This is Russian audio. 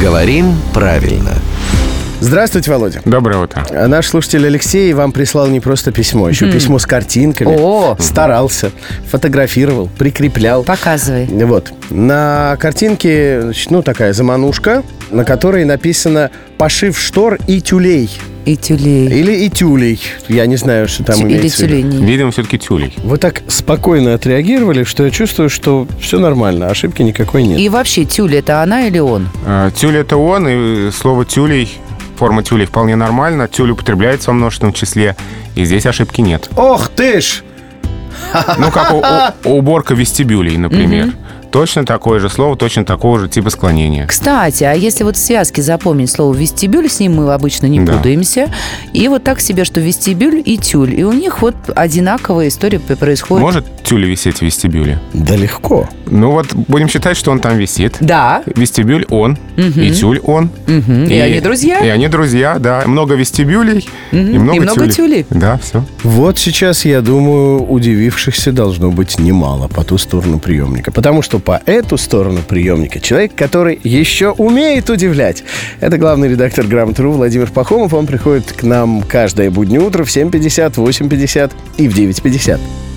Говорим правильно. Здравствуйте, Володя. Доброе утро. А Наш слушатель Алексей вам прислал не просто письмо, еще письмо с картинками. О! Старался, фотографировал, прикреплял. Показывай. Вот. На картинке, значит, ну, такая заманушка, на которой написано «пошив штор и тюлей». И тюлей. Или и тюлей. Я не знаю, что там Тю- Или имеется виду. тюлень. Видимо, все-таки тюлей. Вы так спокойно отреагировали, что я чувствую, что все нормально, ошибки никакой нет. И вообще, тюль это она или он? Э, Тюль это он, и слово тюлей, форма тюлей вполне нормально. Тюль употребляется во множественном числе, и здесь ошибки нет. Ох ты ж! Ну, как у- у- уборка вестибюлей, например. Точно такое же слово, точно такого же типа склонения. Кстати, а если вот в связке запомнить слово вестибюль, с ним мы обычно не Да. путаемся. И вот так себе, что вестибюль и тюль. И у них вот одинаковая история происходит. Может тюль висеть в вестибюле? Да легко. Ну вот, будем считать, что он там висит. Да. Вестибюль он, и тюль он. Мгм. И они друзья? И они друзья, да. Много вестибюлей и много, И много тюлей. Да, все. Вот сейчас, я думаю, удивившихся должно быть немало по ту сторону приемника. Потому что по эту сторону приемника человек, который еще умеет удивлять. Это главный редактор «Грамотру» Владимир Пахомов. Он приходит к нам каждое буднее утро в 7.50, 8.50 и в 9.50.